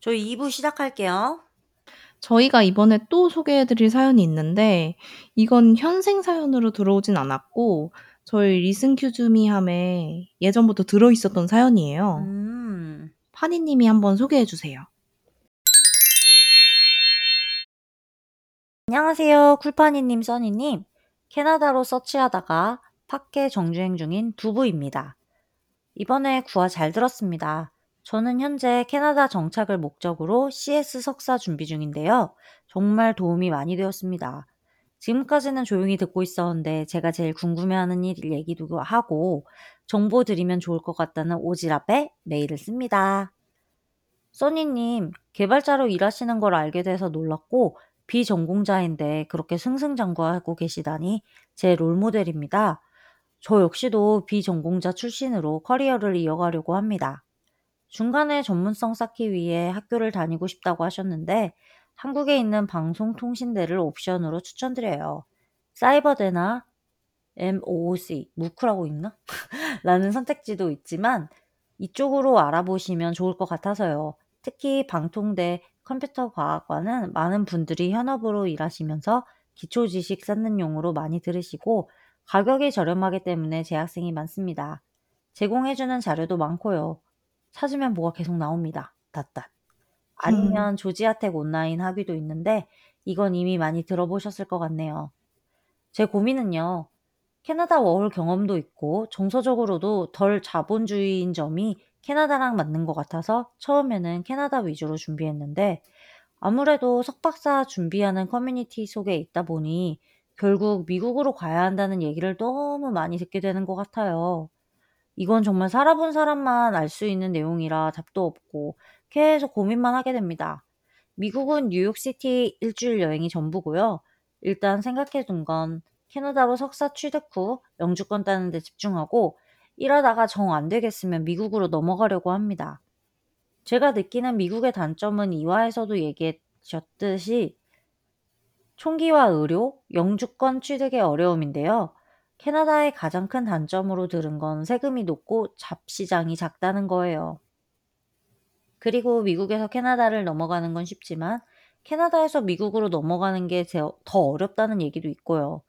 저희 2부 시작할게요. 저희가 이번에 또 소개해 드릴 사연이 있는데 이건 현생 사연으로 들어오진 않았고 저희 리슨 큐즈미함에 예전부터 들어 있었던 사연이에요. 음. 파니 님이 한번 소개해 주세요. 안녕하세요. 쿨파니님, 써니님. 캐나다로 서치하다가 팟캐 정주행 중인 두부입니다. 이번에 구화 잘 들었습니다. 저는 현재 캐나다 정착을 목적으로 CS 석사 준비 중인데요. 정말 도움이 많이 되었습니다. 지금까지는 조용히 듣고 있었는데 제가 제일 궁금해하는 일 얘기도 하고 정보 드리면 좋을 것 같다는 오지랖에 메일을 씁니다. 써니님, 개발자로 일하시는 걸 알게 돼서 놀랐고 비전공자인데 그렇게 승승장구하고 계시다니 제 롤모델입니다. 저 역시도 비전공자 출신으로 커리어를 이어가려고 합니다. 중간에 전문성 쌓기 위해 학교를 다니고 싶다고 하셨는데 한국에 있는 방송통신대를 옵션으로 추천드려요. 사이버대나 MOOC, 무크라고 있나? 라는 선택지도 있지만 이쪽으로 알아보시면 좋을 것 같아서요. 특히 방통대 컴퓨터과학과는 많은 분들이 현업으로 일하시면서 기초 지식 쌓는 용으로 많이 들으시고 가격이 저렴하기 때문에 재학생이 많습니다. 제공해주는 자료도 많고요. 찾으면 뭐가 계속 나옵니다. 닷닷. 아니면 조지아텍 온라인 학위도 있는데 이건 이미 많이 들어보셨을 것 같네요. 제 고민은요. 캐나다 워홀 경험도 있고 정서적으로도 덜 자본주의인 점이 캐나다랑 맞는 것 같아서 처음에는 캐나다 위주로 준비했는데 아무래도 석박사 준비하는 커뮤니티 속에 있다 보니 결국 미국으로 가야 한다는 얘기를 너무 많이 듣게 되는 것 같아요. 이건 정말 살아본 사람만 알 수 있는 내용이라 답도 없고 계속 고민만 하게 됩니다. 미국은 뉴욕시티 일주일 여행이 전부고요. 일단 생각해 둔 건 캐나다로 석사 취득 후 영주권 따는 데 집중하고 일하다가 정 안 되겠으면 미국으로 넘어가려고 합니다. 제가 느끼는 미국의 단점은 이화에서도 얘기하셨듯이 총기와 의료, 영주권 취득의 어려움인데요. 캐나다의 가장 큰 단점으로 들은 건 세금이 높고 잡시장이 작다는 거예요. 그리고 미국에서 캐나다를 넘어가는 건 쉽지만 캐나다에서 미국으로 넘어가는 게 더 어렵다는 얘기도 있고요.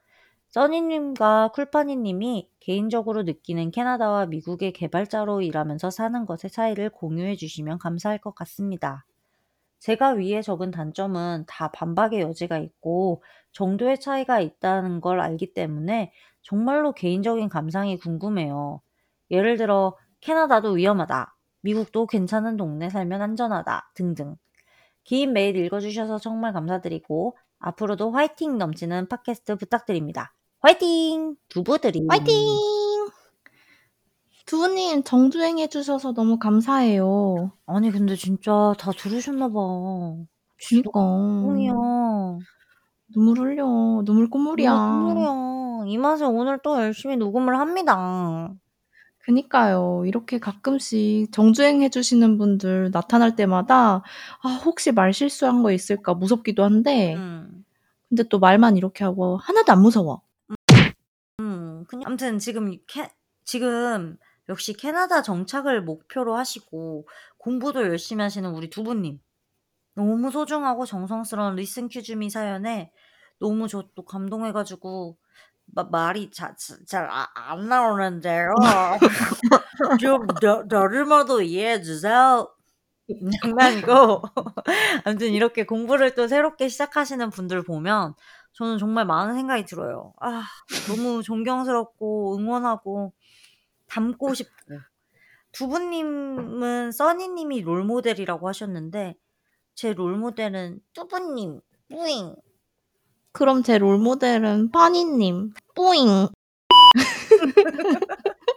써니님과 쿨파니님이 개인적으로 느끼는 캐나다와 미국의 개발자로 일하면서 사는 것의 차이를 공유해 주시면 감사할 것 같습니다. 제가 위에 적은 단점은 다 반박의 여지가 있고 정도의 차이가 있다는 걸 알기 때문에 정말로 개인적인 감상이 궁금해요. 예를 들어 캐나다도 위험하다. 미국도 괜찮은 동네 살면 안전하다. 등등. 긴 메일 읽어주셔서 정말 감사드리고 앞으로도 화이팅 넘치는 팟캐스트 부탁드립니다. 화이팅! 두부들이. 화이팅! 두부님 정주행 해주셔서 너무 감사해요. 아니 근데 진짜 다 들으셨나 봐. 그니까. 뻥이야. 눈물 흘려. 눈물 콧물이야. 눈물이야. 이 맛에 오늘 또 열심히 녹음을 합니다. 그니까요. 이렇게 가끔씩 정주행 해 주시는 분들 나타날 때마다 아 혹시 말 실수한 거 있을까 무섭기도 한데 음. 근데 또 말만 이렇게 하고 하나도 안 무서워. 음. 그냥 아무튼 지금 캐 지금 역시 캐나다 정착을 목표로 하시고 공부도 열심히 하시는 우리 두부님. 너무 소중하고 정성스러운 리슨 큐즈미 사연에 너무 저 또 감동해 가지고 마, 말이 잘안 나오는데요. 좀 더, 더듬어도 이해해 주세요. 장난이고 아무튼 이렇게 공부를 또 새롭게 시작하시는 분들 보면 저는 정말 많은 생각이 들어요. 아 너무 존경스럽고 응원하고 닮고 싶고 두부님은 써니님이 롤모델이라고 하셨는데 제 롤모델은 뚜부님 뿌잉 그럼 제 롤모델은 파니님 뿌잉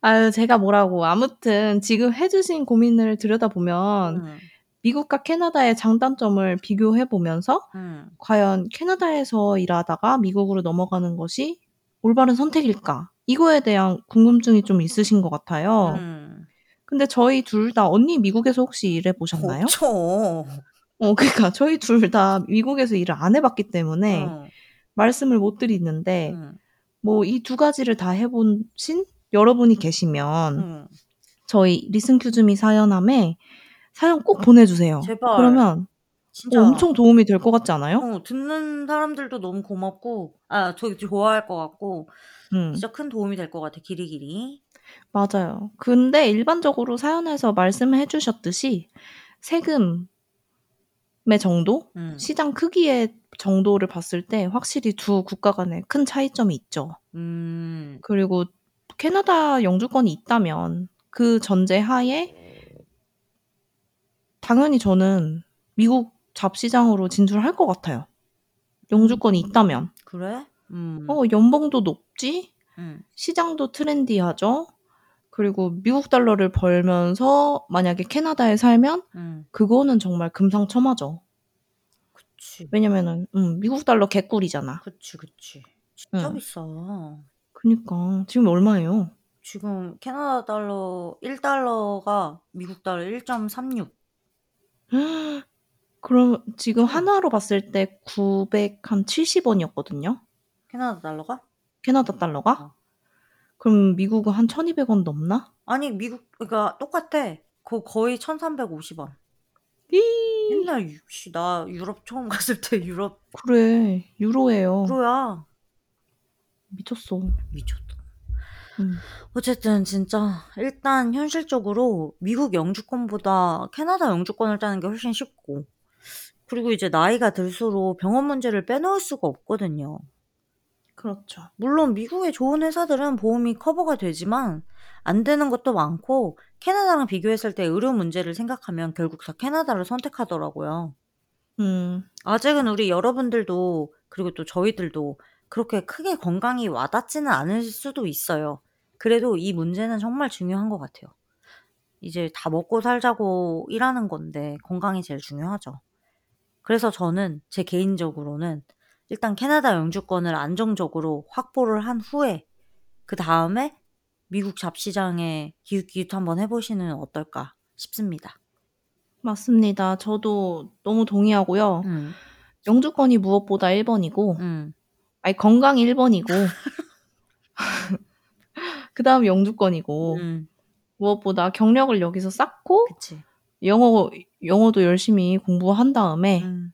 아유 제가 뭐라고 아무튼 지금 해주신 고민을 들여다보면 음. 미국과 캐나다의 장단점을 비교해 보면서 음. 과연 캐나다에서 일하다가 미국으로 넘어가는 것이 올바른 선택일까 이거에 대한 궁금증이 좀 있으신 것 같아요. 음. 근데 저희 둘 다 언니 미국에서 혹시 일해 보셨나요? 그쵸. 어 그러니까 저희 둘 다 미국에서 일을 안 해봤기 때문에 어. 말씀을 못 드리는데 음. 뭐이 두 가지를 다 해보신 여러분이 계시면 음. 저희 리슨 큐즈미 사연함에 사연 꼭 보내주세요. 제발. 그러면 진짜. 어, 엄청 도움이 될 것 같지 않아요? 어, 듣는 사람들도 너무 고맙고, 아, 저기 좋아할 것 같고, 음. 진짜 큰 도움이 될 것 같아, 길이길이. 맞아요. 근데 일반적으로 사연에서 말씀해 주셨듯이 세금의 정도, 음. 시장 크기의 정도를 봤을 때 확실히 두 국가 간에 큰 차이점이 있죠. 음, 그리고 캐나다 영주권이 있다면 그 전제 하에 당연히 저는 미국 잡시장으로 진출할 것 같아요. 영주권이 있다면. 그래? 음, 어, 연봉도 높지? 음, 시장도 트렌디하죠? 그리고 미국 달러를 벌면서 만약에 캐나다에 살면 음, 그거는 정말 금상첨화죠. 그치. 왜냐면은 음, 미국 달러 개꿀이잖아. 그치, 그치. 진짜 응. 비싸. 그니까 지금 얼마예요? 지금 캐나다 달러 1달러가 미국 달러 1.36. 그럼 지금 한화로 봤을 때 970원이었거든요. 캐나다 달러가? 캐나다 달러가? 어. 그럼 미국은 한 1200원 넘나? 아니, 미국, 그러니까 똑같아. 거, 거의 1350원. 이 옛날, 유- 씨, 나 유럽 처음 갔을 때 유럽 그래 유로예요. 유로야. 미쳤어. 미쳤다. 음. 어쨌든 진짜 일단 현실적으로 미국 영주권보다 캐나다 영주권을 따는 게 훨씬 쉽고 그리고 이제 나이가 들수록 병원 문제를 빼놓을 수가 없거든요. 그렇죠. 물론 미국의 좋은 회사들은 보험이 커버가 되지만 안 되는 것도 많고 캐나다랑 비교했을 때 의료 문제를 생각하면 결국 다 캐나다를 선택하더라고요. 음. 아직은 우리 여러분들도 그리고 또 저희들도 그렇게 크게 건강이 와닿지는 않을 수도 있어요. 그래도 이 문제는 정말 중요한 것 같아요. 이제 다 먹고 살자고 일하는 건데 건강이 제일 중요하죠. 그래서 저는 제 개인적으로는 일단 캐나다 영주권을 안정적으로 확보를 한 후에 그 다음에 미국 잡시장에 기웃기웃 한번 해보시는 어떨까 싶습니다. 맞습니다. 저도 너무 동의하고요. 음, 영주권이 무엇보다 1번이고, 음, 아니, 건강이 1번이고, 그 다음 영주권이고, 음, 무엇보다 경력을 여기서 쌓고, 그치. 영어, 영어도 열심히 공부한 다음에, 음,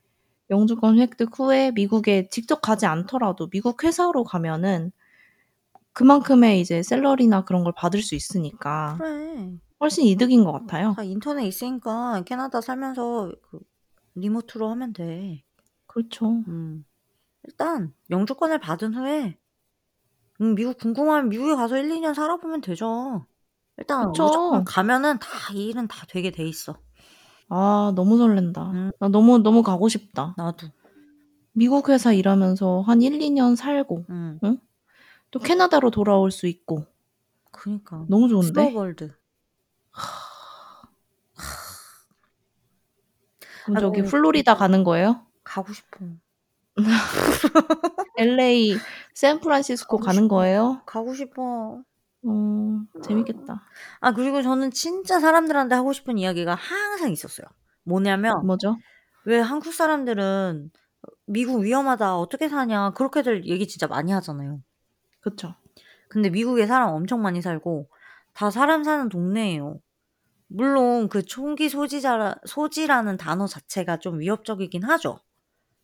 영주권 획득 후에 미국에 직접 가지 않더라도 미국 회사로 가면은 그만큼의 이제 셀러리나 그런 걸 받을 수 있으니까 그래. 훨씬 이득인 것 같아요. 다 인터넷 있으니까 캐나다 살면서 그 remote로 하면 돼. 그렇죠. 음. 일단 영주권을 받은 후에 음, 미국 궁금하면 미국에 가서 1, 2년 살아보면 되죠. 일단 그쵸. 무조건 가면은 다 이 일은 다 되게 돼 있어. 아, 너무 설렌다. 음. 나 너무, 너무 가고 싶다. 나도. 미국 회사 일하면서 한 1, 2년 살고, 음. 응? 또 캐나다로 돌아올 수 있고. 그니까. 너무 좋은데? Snow world. 그럼 아, 저기 너무 플로리다 가는 거예요? 가고 싶어. LA, 샌프란시스코 가고 가는 싶어. 거예요? 가고 싶어. 어, 재밌겠다. 아, 그리고 저는 진짜 사람들한테 하고 싶은 이야기가 항상 있었어요. 뭐냐면 뭐죠? 왜 한국 사람들은 미국 위험하다 어떻게 사냐 그렇게들 얘기 진짜 많이 하잖아요. 그쵸. 근데 미국에 사람 엄청 많이 살고 다 사람 사는 동네예요. 물론 그 총기 소지자 소지라는 단어 자체가 좀 위협적이긴 하죠.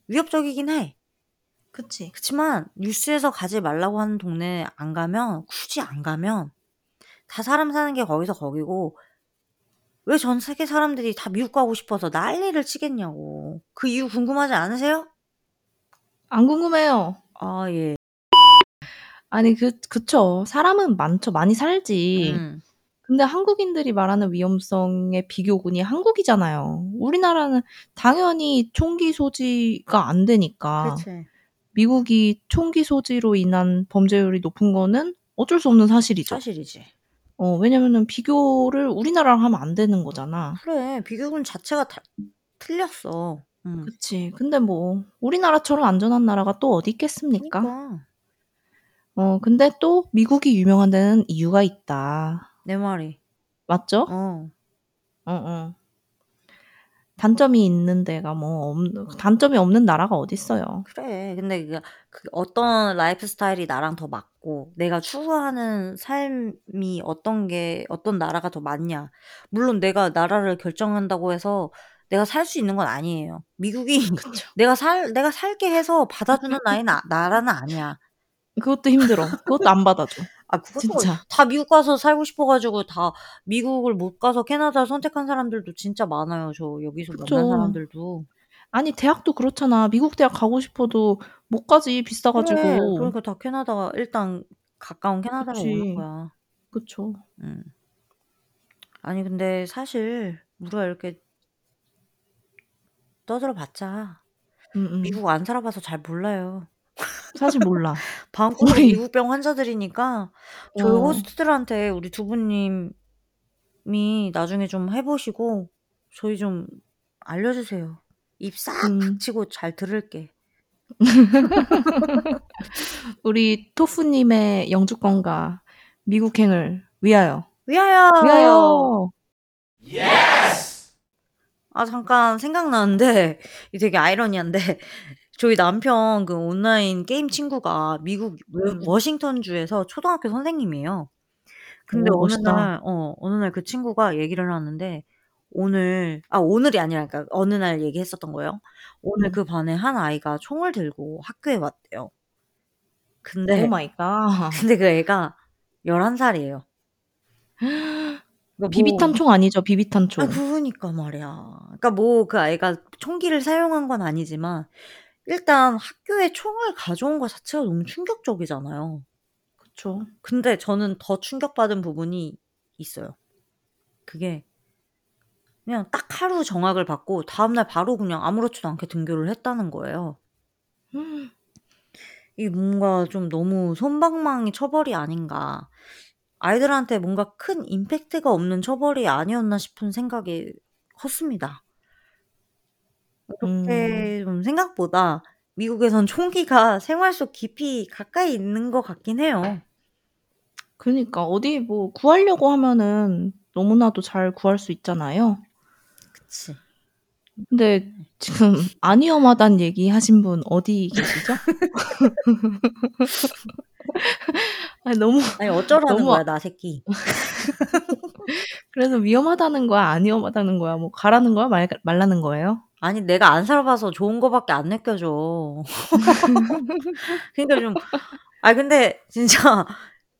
위협적이긴 해. 그치. 그치만 뉴스에서 가지 말라고 하는 동네 안 가면 굳이 안 가면 다 사람 사는 게 거기서 거기고 왜 전 세계 사람들이 다 미국 가고 싶어서 난리를 치겠냐고. 그 이유 궁금하지 않으세요? 안 궁금해요. 아, 예. 아니, 그, 그쵸. 사람은 많죠. 많이 살지. 음, 근데 한국인들이 말하는 위험성의 비교군이 한국이잖아요. 우리나라는 당연히 총기 소지가 안 되니까. 그치. 미국이 총기 소지로 인한 범죄율이 높은 거는 어쩔 수 없는 사실이죠. 사실이지. 어, 왜냐면은 비교를 우리나라랑 하면 안 되는 거잖아. 그래, 비교군 자체가 다 틀렸어. 음. 그치. 근데 뭐, 우리나라처럼 안전한 나라가 또 어디 있겠습니까? 그러니까. 어, 근데 또 미국이 유명한 데는 이유가 있다. 내 말이. 맞죠? 어. 어, 어. 단점이 있는 데가 뭐없 단점이 없는 나라가 어딨어요. 그래. 근데 그 그 어떤 라이프 스타일이 나랑 더 맞고 내가 추구하는 삶이 어떤 게 어떤 나라가 더 맞냐. 물론 내가 나라를 결정한다고 해서 내가 살 수 있는 건 아니에요. 미국이 그쵸. 내가 살 내가 살게 해서 받아주는 나이는 아 나라는 아니야. 그것도 힘들어. 그것도 안 받아줘. 아 그것도 진짜. 다 미국 가서 살고 싶어 가지고 다 미국을 못 가서 캐나다를 선택한 사람들도 진짜 많아요. 저 여기서 만난 그쵸. 사람들도. 아니 대학도 그렇잖아. 미국 대학 가고 싶어도 못 가지 비싸 그래. 가지고. 그러니까 다 캐나다 일단 가까운 캐나다로 오는 그치. 거야. 그쵸. 음. 아니 근데 사실 우리가 이렇게 떠들어 봤자 음음. 미국 안 살아 봐서 잘 몰라요. 사실 몰라. 방구석 거의 미국병 환자들이니까 저희 어. 호스트들한테 우리 두 분님이 나중에 좀 해 보시고 저희 좀 알려 주세요. 입 싹 음. 닥치고 잘 들을게. 우리 토프님의 영주권과 미국행을 위하여. 위하여! 위하여! 아 잠깐 생각나는데 이게 되게 아이러니한데 저희 남편 그 온라인 게임 친구가 미국 음. 워싱턴주에서 초등학교 선생님이에요. 근데 오 어느 멋있다. 날 어 어느 날 그 친구가 얘기를 하는데 오늘 아 오늘이 아니라 그러니까 어느 날 얘기했었던 거예요. 오늘 음. 그 반에 한 아이가 총을 들고 학교에 왔대요. 오 근데 마이 갓. 근데 그 애가 11 살이에요. 그러니까 비비탄 뭐 총 아니죠? 비비탄 아 총. 그러니까 말이야. 그러니까 뭐 그 아이가 총기를 사용한 건 아니지만 일단 학교에 총을 가져온 거 자체가 너무 충격적이잖아요. 그쵸. 근데 저는 더 충격받은 부분이 있어요. 그게 그냥 딱 하루 정학을 받고 다음날 바로 그냥 아무렇지도 않게 등교를 했다는 거예요. 이게 뭔가 좀 너무 솜방망이 처벌이 아닌가. 아이들한테 뭔가 큰 임팩트가 없는 처벌이 아니었나 싶은 생각이 컸습니다. 음. 이렇게 좀 생각보다 미국에선 총기가 생활 속 깊이 가까이 있는 것 같긴 해요. 그니까 어디 뭐 구하려고 하면은 너무나도 잘 구할 수 있잖아요. 그치. 근데 지금 안 위험하다는 얘기 하신 분 어디 계시죠? 아니 너무 아니 어쩌라는 너무 거야 아나 새끼. 그래서 위험하다는 거야? 안 위험하다는 거야? 뭐 가라는 거야? 말 말라는 거예요? 아니 내가 안 살아 봐서 좋은 거밖에 안 느껴져. 그러니까 좀 아니 근데 진짜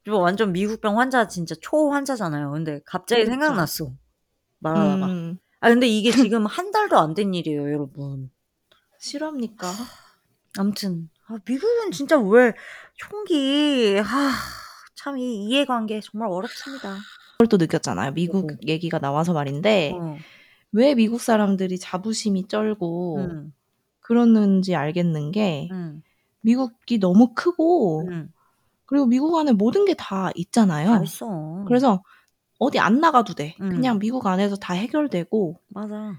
좀 완전 미국병 환자 진짜 초환자잖아요. 근데 갑자기 그쵸. 생각났어. 말하다가. 음. 아 근데 이게 지금 한 달도 안 된 일이에요, 여러분. 실화입니까? 아무튼 아 미국은 진짜 왜 총기 아 참 이 이해관계 정말 어렵습니다. 그걸 또 느꼈잖아요. 미국 뭐고? 얘기가 나와서 말인데 어. 왜 미국 사람들이 자부심이 쩔고 음. 그러는지 알겠는 게 음. 미국이 너무 크고 음. 그리고 미국 안에 모든 게다다 있잖아요. 있어. 그래서 어디 안 나가도 돼. 음. 그냥 미국 안에서 다 해결되고 맞아.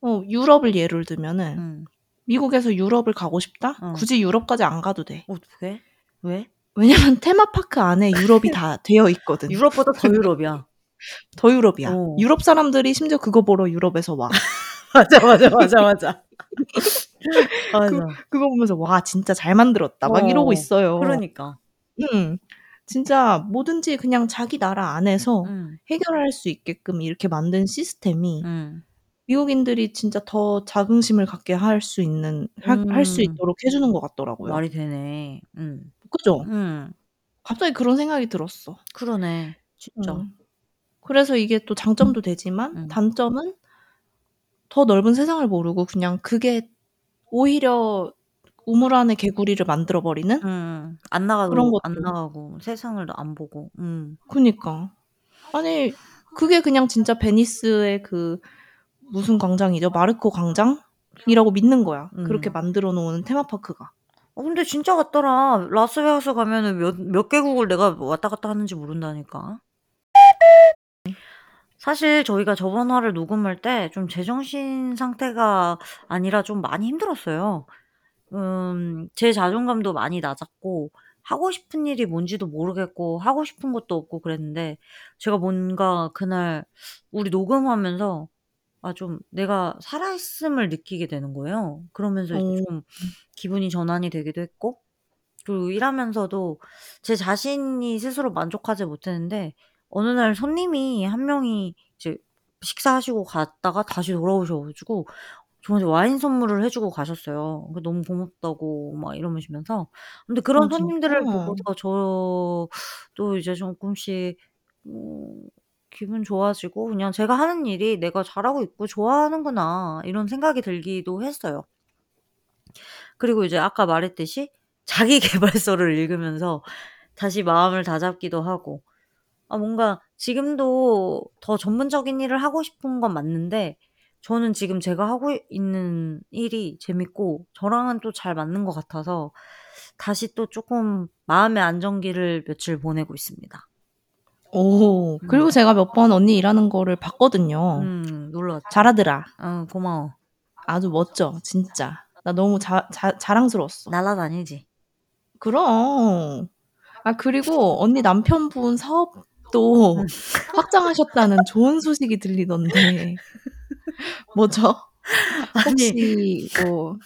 어 유럽을 예를 들면은 음. 미국에서 유럽을 가고 싶다? 어. 굳이 유럽까지 안 가도 돼. 어떻게? 왜? 왜냐면 테마파크 안에 유럽이 다 되어 있거든. 유럽보다 더 유럽이야. 더 유럽이야. 어. 유럽 사람들이 심지어 그거 보러 유럽에서 와. 맞아, 맞아, 맞아, 맞아. 맞아. 그 그거 보면서 '와 진짜 잘 만들었다.' 막 이러고 어. 있어요. 그러니까. 음. 진짜 뭐든지 그냥 자기 나라 안에서 음. 해결할 수 있게끔 이렇게 만든 시스템이 음. 미국인들이 진짜 더 자긍심을 갖게 할 수 있는 할할수 음. 있도록 해 주는 것 같더라고요. 말이 되네. 음. 그죠? 음. 갑자기 그런 생각이 들었어. 그러네. 진짜. 음. 그래서 이게 또 장점도 되지만 음. 단점은 더 넓은 세상을 모르고 그냥 그게 오히려 우물 안에 개구리를 만들어 버리는 음. 안 그런 나가도 안 것들. 나가고 세상을 안 보고. 음. 그니까. 아니 그게 그냥 진짜 베니스의 그 무슨 광장이죠? 마르코 광장이라고 믿는 거야. 그렇게 음. 만들어 놓은 테마파크가. 어 근데 진짜 같더라. 라스베가스 가면은 몇 몇 개국을 내가 왔다 갔다 하는지 모른다니까. 사실 저희가 저번 화를 녹음할 때 좀 제정신 상태가 아니라 좀 많이 힘들었어요. 음 제 자존감도 많이 낮았고 하고 싶은 일이 뭔지도 모르겠고 하고 싶은 것도 없고 그랬는데 제가 뭔가 그날 우리 녹음하면서 아 좀 내가 살아 있음을 느끼게 되는 거예요. 그러면서 이제 어. 좀 기분이 전환이 되기도 했고 그리고 일하면서도 제 자신이 스스로 만족하지 못했는데 어느 날 손님이 한 명이 이제 식사하시고 갔다가 다시 돌아오셔 가지고 저한테 와인 선물을 해 주고 가셨어요. 그 너무 고맙다고 막 이러시면서. 근데 그런 어 진짜? 손님들을 보고서 저도 이제 쪼끔씩 어 기분 좋아지고 그냥 '제가 하는 일이 내가 잘하고 있고 좋아하는구나.' 이런 생각이 들기도 했어요. 그리고 이제 아까 말했듯이 자기 계발서를 읽으면서 다시 마음을 다잡기도 하고 아 뭔가 지금도 더 전문적인 일을 하고 싶은 건 맞는데 저는 지금 제가 하고 있는 일이 재밌고 저랑은 또 잘 맞는 것 같아서 다시 또 쪼끔 마음의 안정기를 며칠 보내고 있습니다. 오. 음. 그리고 제가 몇 번 언니 일하는 거를 봤거든요. 음. 놀러 왔죠. 잘하더라. 어 고마워. 아주 멋져 진짜. 나 너무 자 자 자랑스러웠어. 날아다니지. 그럼. 아 그리고 언니 남편분 사업 도 음. 확장하셨다는 좋은 소식이 들리던데 뭐죠? 혹시 뭐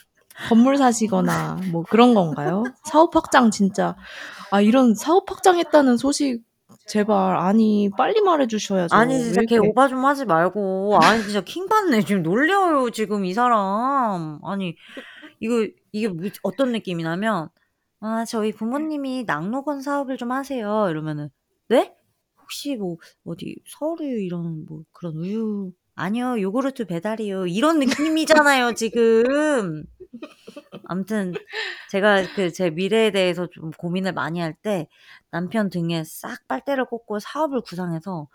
건물 사시거나 뭐 그런 건가요? 사업 확장 진짜 아 이런 사업 확장했다는 소식 제발 아니 빨리 말해 주셔야죠. 아니 왜 진짜 걔 이렇게 오바 좀 하지 말고 아니 진짜 킹 받네. 지금 놀려요 지금 이 사람. 아니 이거 이게 뭐 어떤 느낌이냐면 "아 저희 부모님이 낙록원 사업을 좀 하세요." 이러면은 "네? 혹시 뭐 어디 서울에 이런 뭐 그런 우유" "아니요. 요구르트 배달이요." 이런 느낌이잖아요 지금. 아무튼 제가 그 제 미래에 대해서 좀 고민을 많이 할 때 남편 등에 싹 빨대를 꽂고 사업을 구상해서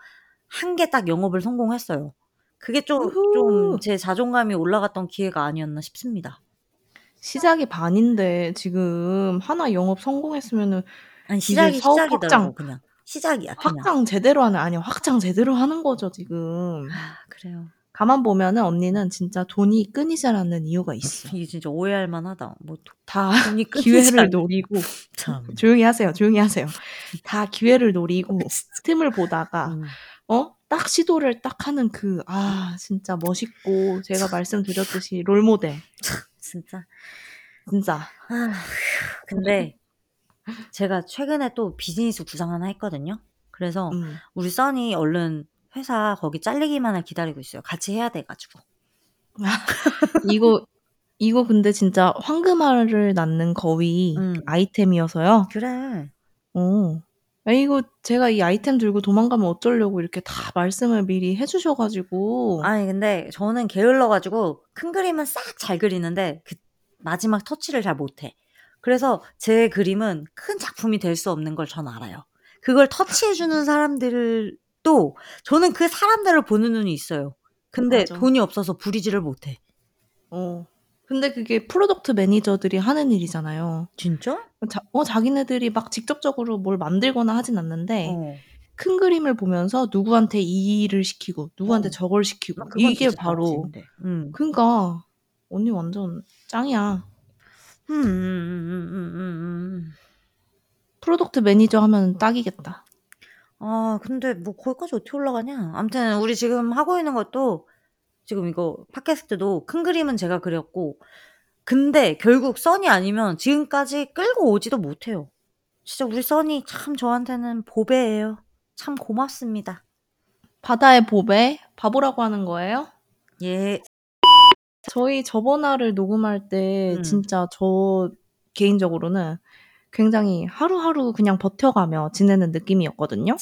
1 개 딱 영업을 성공했어요. 그게 좀 좀 우후. 제 자존감이 올라갔던 기회가 아니었나 싶습니다. 시작이 반인데 지금 1 영업 성공했으면은 아니 이제 시작이 사업 시작이더라고 확장 그냥. 시작이야 그냥. 확장 제대로 하는 아니 확장 제대로 하는 거죠 지금. 아 그래요. 가만 보면은 언니는 진짜 돈이 끊이지 않는 이유가 있어. 이게 진짜 오해할 만하다. 뭐도다 돈이 끊이지 기회를 않 노리고 참. 조용히 하세요, 조용히 하세요. 다 기회를 노리고 진짜. 틈을 보다가 음. 어 딱 시도를 딱 하는 그 아 진짜 멋있고 제가 말씀드렸듯이 롤모델. 참 진짜. 진짜. 아 근데 제가 최근에 또 비즈니스 구상 하나 했거든요. 그래서 음. 우리 써니 얼른 회사 거기 잘리기만을 기다리고 있어요. 같이 해야 돼 가지고. 이거 이거 근데 진짜 황금알을 낳는 거위 음. 아이템이어서요. 그래. 어. 아 이거 제가 이 아이템 들고 도망가면 어쩌려고 이렇게 다 말씀을 미리 해 주셔 가지고 아니 근데 저는 게을러 가지고 큰 그림은 싹 잘 그리는데 그 마지막 터치를 잘 못해. 그래서 제 그림은 큰 작품이 될 수 없는 걸 전 알아요. 그걸 터치해 주는 사람들도 저는 그 사람들을 보는 눈이 있어요. 근데 맞아. 돈이 없어서 부리지를 못해. 어. 근데 그게 product manager들이 하는 일이잖아요. 진짜? 자 어 자기네들이 막 직접적으로 뭘 만들거나 하진 않는데 어. 큰 그림을 보면서 누구한테 이 일을 시키고 누구한테 어. 저걸 시키고 나 그건 이게 바로. 음. 그러니까 언니 완전 짱이야. 음음음음 음 음 음. product manager 하면은 딱이겠다. 아 근데 뭐 거기까지 어떻게 올라가냐. 아무튼 우리 지금 하고 있는 것도 지금 이거 팟캐스트도 큰 그림은 제가 그렸고 근데 결국 써니 아니면 지금까지 끌고 오지도 못해요. 진짜 우리 써니 참 저한테는 보배예요. 참 고맙습니다. 바다의 보배 바보라고 하는 거예요? 예. 저희 저번화를 녹음할 때 음. 진짜 저 개인적으로는 굉장히 하루하루 그냥 버텨가며 지내는 느낌이었거든요.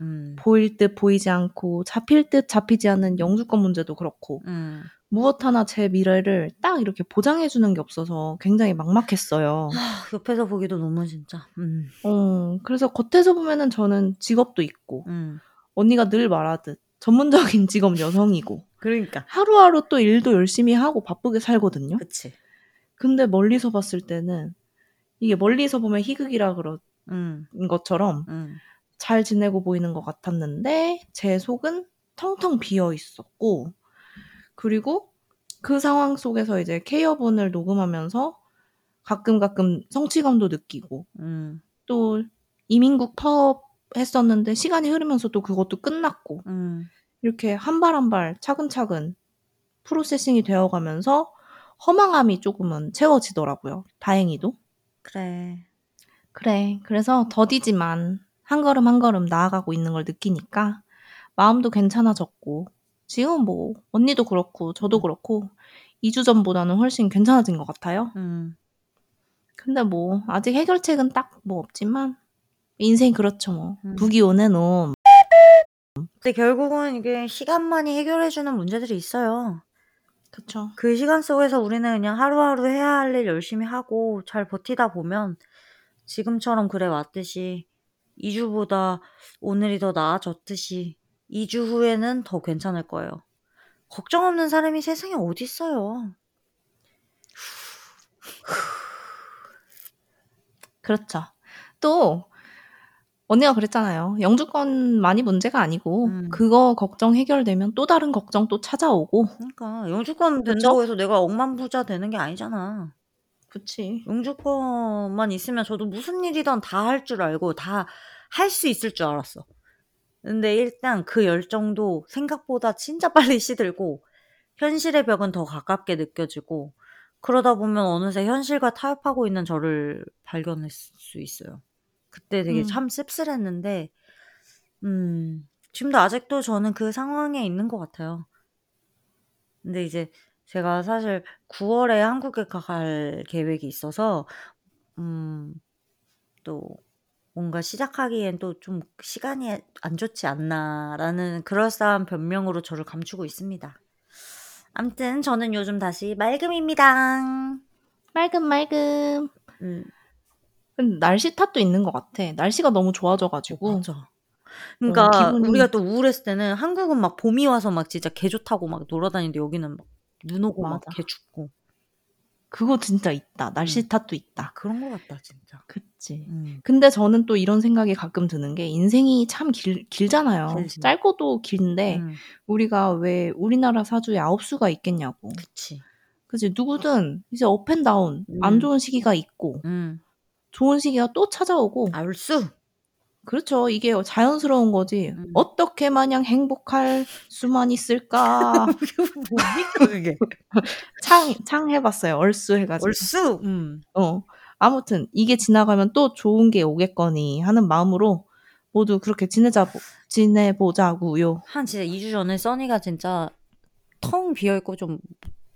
음. 보일 듯 보이지 않고 잡힐 듯 잡히지 않는 영주권 문제도 그렇고 음. 무엇 하나 제 미래를 딱 이렇게 보장해 주는 게 없어서 굉장히 막막했어요. 아 옆에서 보기도 너무 진짜. 음. 어 그래서 겉에서 보면은 저는 직업도 있고 음. 언니가 늘 말하듯 전문적인 직업 여성이고 그러니까. 하루하루 또 일도 열심히 하고 바쁘게 살거든요. 그치. 근데 멀리서 봤을 때는 이게 멀리서 보면 희극이라 그런 음. 것처럼 음. 잘 지내고 보이는 것 같았는데 제 속은 텅텅 비어 있었고 그리고 그 상황 속에서 이제 케이어본을 녹음하면서 가끔 가끔 성취감도 느끼고 음. 또 이민국 파업 했었는데 시간이 흐르면서 또 그것도 끝났고 음. 이렇게 한 발 한 발 차근차근 프로세싱이 되어 가면서 허망함이 조금은 채워지더라고요. 다행히도. 그래. 그래. 그래서 더디지만 한 걸음 한 걸음 나아가고 있는 걸 느끼니까 마음도 괜찮아졌고 지금 뭐 언니도 그렇고 저도 음. 그렇고 2주 전보다는 훨씬 괜찮아진 것 같아요. 음. 근데 뭐 아직 해결책은 딱 뭐 없지만 인생 그렇죠 뭐. 음. 북이 오는 놈. 근데 결국은 이게 시간만이 해결해주는 문제들이 있어요. 그쵸. 그 시간 속에서 우리는 그냥 하루하루 해야 할 일 열심히 하고 잘 버티다 보면 지금처럼 그래 왔듯이 2주보다 오늘이 더 나아졌듯이 2주 후에는 더 괜찮을 거예요. 걱정 없는 사람이 세상에 어디 있어요. 그렇죠. 또 언니가 그랬잖아요. 영주권만이 문제가 아니고 음. 그거 걱정 해결되면 또 다른 걱정 또 찾아오고. 그러니까 영주권 그쵸? 된다고 해서 내가 억만 부자 되는 게 아니잖아. 그치. 영주권만 있으면 저도 무슨 일이든 다 할 줄 알고 다 할 수 있을 줄 알았어. 근데 일단 그 열정도 생각보다 진짜 빨리 시들고 현실의 벽은 더 가깝게 느껴지고 그러다 보면 어느새 현실과 타협하고 있는 저를 발견할 수 있어요. 그때 되게 음. 참 씁쓸했는데 음 지금도 아직도 저는 그 상황에 있는 것 같아요. 근데 이제 제가 사실 9 월에 한국에 갈 계획이 있어서 음 또 뭔가 시작하기엔 또 좀 시간이 안 좋지 않나라는 그럴싸한 변명으로 저를 감추고 있습니다. 암튼 저는 요즘 다시 맑음입니다. 맑음 맑음. 음. 날씨 탓도 있는 것 같아. 날씨가 너무 어, 좋아져가지고. 맞아. 그러니까 어, 기분이 우리가 또 우울했을 때는 한국은 막 봄이 와서 막 진짜 개 좋다고 막 놀아다니는데 여기는 막 눈 오고 막. 개 춥고 그거 진짜 있다. 날씨 음. 탓도 있다. 그런 것 같다 진짜. 그치. 음. 근데 저는 또 이런 생각이 가끔 드는 게 인생이 참 길, 길잖아요. 길지. 짧고도 긴데 음. 우리가 왜 우리나라 사주에 아홉 수가 있겠냐고. 그치. 그치. 누구든 이제 업앤다운 안 음. 좋은 시기가 있고 음. 좋은 시기가 또 찾아오고 알수. 그렇죠. 이게 자연스러운 거지. 음. 어떻게 마냥 행복할 수만 있을까? 뭡니까 그게? 창, 창 해봤어요. 얼쑤 해가지고. 얼쑤. 음. 어. 아무튼 이게 지나가면 또 좋은 게 오겠거니 하는 마음으로 모두 그렇게 지내자 지내보자고요. 한 진짜 2주 전에 써니가 진짜 텅 비어 있고 좀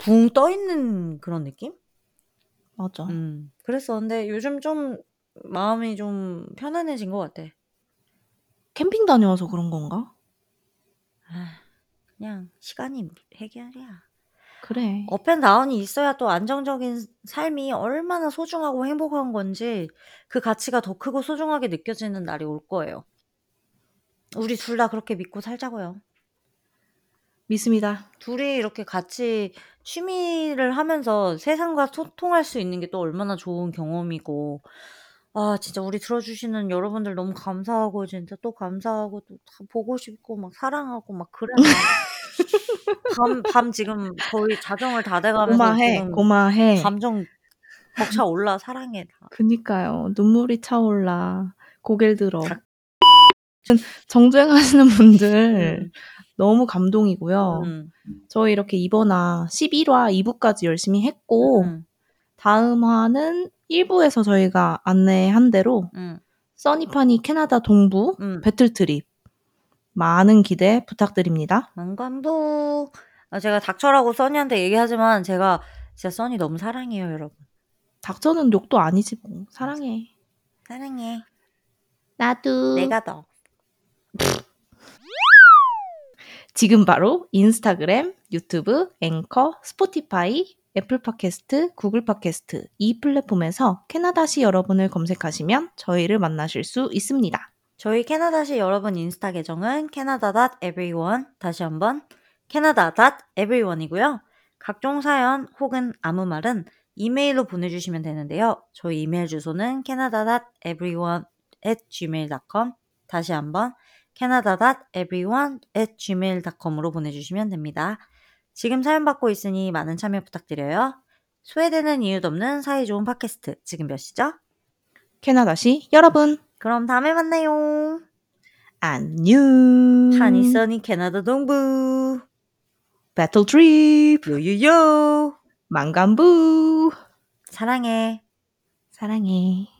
붕 떠 있는 그런 느낌? 맞아. 음. 그랬었는데 요즘 좀 마음이 좀 편안해진 것 같아. 캠핑 다녀와서 그런 건가? 아, 그냥 시간이 해결이야. 그래. up and down이 있어야 또 안정적인 삶이 얼마나 소중하고 행복한 건지 그 가치가 더 크고 소중하게 느껴지는 날이 올 거예요. 우리 둘 다 그렇게 믿고 살자고요. 믿습니다. 둘이 이렇게 같이 취미를 하면서 세상과 소통할 수 있는 게 또 얼마나 좋은 경험이고 아 진짜 우리 들어주시는 여러분들 너무 감사하고 진짜 또 감사하고 또 다 보고 싶고 막 사랑하고 막 그래 밤, 밤 지금 거의 자정을 다 돼 가면서 고마해. 지금 고마해. 감정 벅차 올라 사랑해 다. 그니까요. 눈물이 차올라. 고개를 들어. 다- 정주행 하시는 분들 음. 너무 감동이고요. 음, 저희 이렇게 이번화 11화 2부까지 열심히 했고 음, 다음 화는 1부에서 저희가 안내한 대로 음, 써니파니 캐나다 동부 음. 배틀 트립 많은 기대 부탁드립니다. 만관부 아, 제가 닥쳐라고 써니한테 얘기하지만 제가 진짜 써니 너무 사랑해요 여러분. 닥쳐는 욕도 아니지 뭐. 사랑해. 사랑해. 나도. 내가 더. 지금 바로 인스타그램, 유튜브, 앵커, 스포티파이, 애플 팟캐스트, 구글 팟캐스트 이 플랫폼에서 캐나다시 여러분을 검색하시면 저희를 만나실 수 있습니다. 저희 캐나다시 여러분 인스타 계정은 canada.everyone 다시 한번 canada.everyone이고요. 각종 사연 혹은 아무 말은 이메일로 보내주시면 되는데요. 저희 이메일 주소는 canada.everyone@gmail.com 다시 한번 canada.everyone@gmail.com으로 보내주시면 됩니다. 지금 사연 받고 있으니 많은 참여 부탁드려요. 소외되는 이유도 없는 사이 좋은 팟캐스트 지금 몇 시죠? 캐나다시 여러분 그럼 다음에 만나요. 안녕. 한이 써니 캐나다 동부 배틀 트립 요요요. 망간부 사랑해. 사랑해.